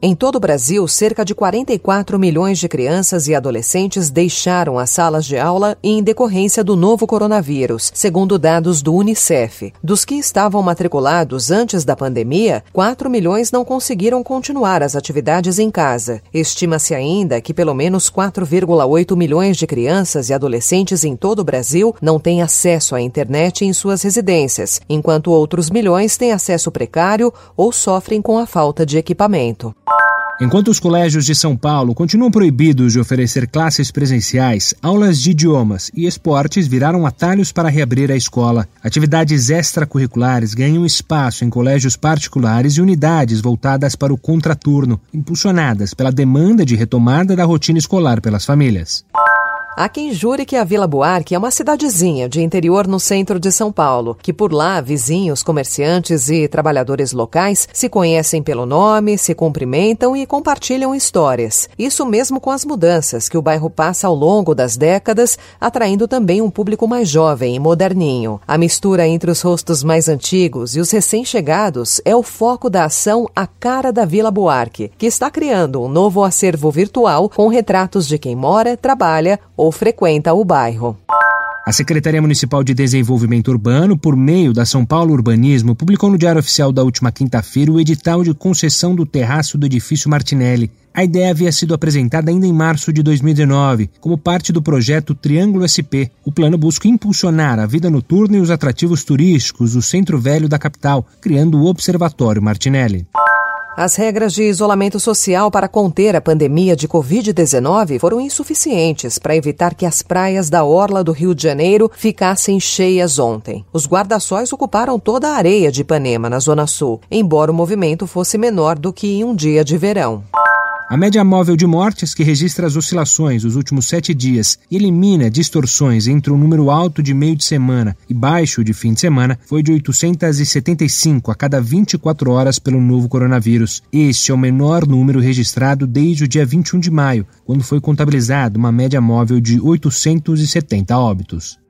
Em todo o Brasil, cerca de 44 milhões de crianças e adolescentes deixaram as salas de aula em decorrência do novo coronavírus, segundo dados do Unicef. Dos que estavam matriculados antes da pandemia, 4 milhões não conseguiram continuar as atividades em casa. Estima-se ainda que pelo menos 4,8 milhões de crianças e adolescentes em todo o Brasil não têm acesso à internet em suas residências, enquanto outros milhões têm acesso precário ou sofrem com a falta de equipamento. Enquanto os colégios de São Paulo continuam proibidos de oferecer classes presenciais, aulas de idiomas e esportes viraram atalhos para reabrir a escola. Atividades extracurriculares ganham espaço em colégios particulares e unidades voltadas para o contraturno, impulsionadas pela demanda de retomada da rotina escolar pelas famílias. Há quem jure que a Vila Buarque é uma cidadezinha de interior no centro de São Paulo, que por lá vizinhos, comerciantes e trabalhadores locais se conhecem pelo nome, se cumprimentam e compartilham histórias. Isso mesmo com as mudanças que o bairro passa ao longo das décadas, atraindo também um público mais jovem e moderninho. A mistura entre os rostos mais antigos e os recém-chegados é o foco da ação A Cara da Vila Buarque, que está criando um novo acervo virtual com retratos de quem mora, trabalha ou ou frequenta o bairro. A Secretaria Municipal de Desenvolvimento Urbano, por meio da São Paulo Urbanismo, publicou no Diário Oficial da última quinta-feira o edital de concessão do terraço do edifício Martinelli. A ideia havia sido apresentada ainda em março de 2019, como parte do projeto Triângulo SP. O plano busca impulsionar a vida noturna e os atrativos turísticos do centro velho da capital, criando o Observatório Martinelli. As regras de isolamento social para conter a pandemia de Covid-19 foram insuficientes para evitar que as praias da orla do Rio de Janeiro ficassem cheias ontem. Os guarda-sóis ocuparam toda a areia de Ipanema, na Zona Sul, embora o movimento fosse menor do que em um dia de verão. A média móvel de mortes, que registra as oscilações dos últimos sete dias e elimina distorções entre um número alto de meio de semana e baixo de fim de semana, foi de 875 a cada 24 horas pelo novo coronavírus. Este é o menor número registrado desde o dia 21 de maio, quando foi contabilizado uma média móvel de 870 óbitos.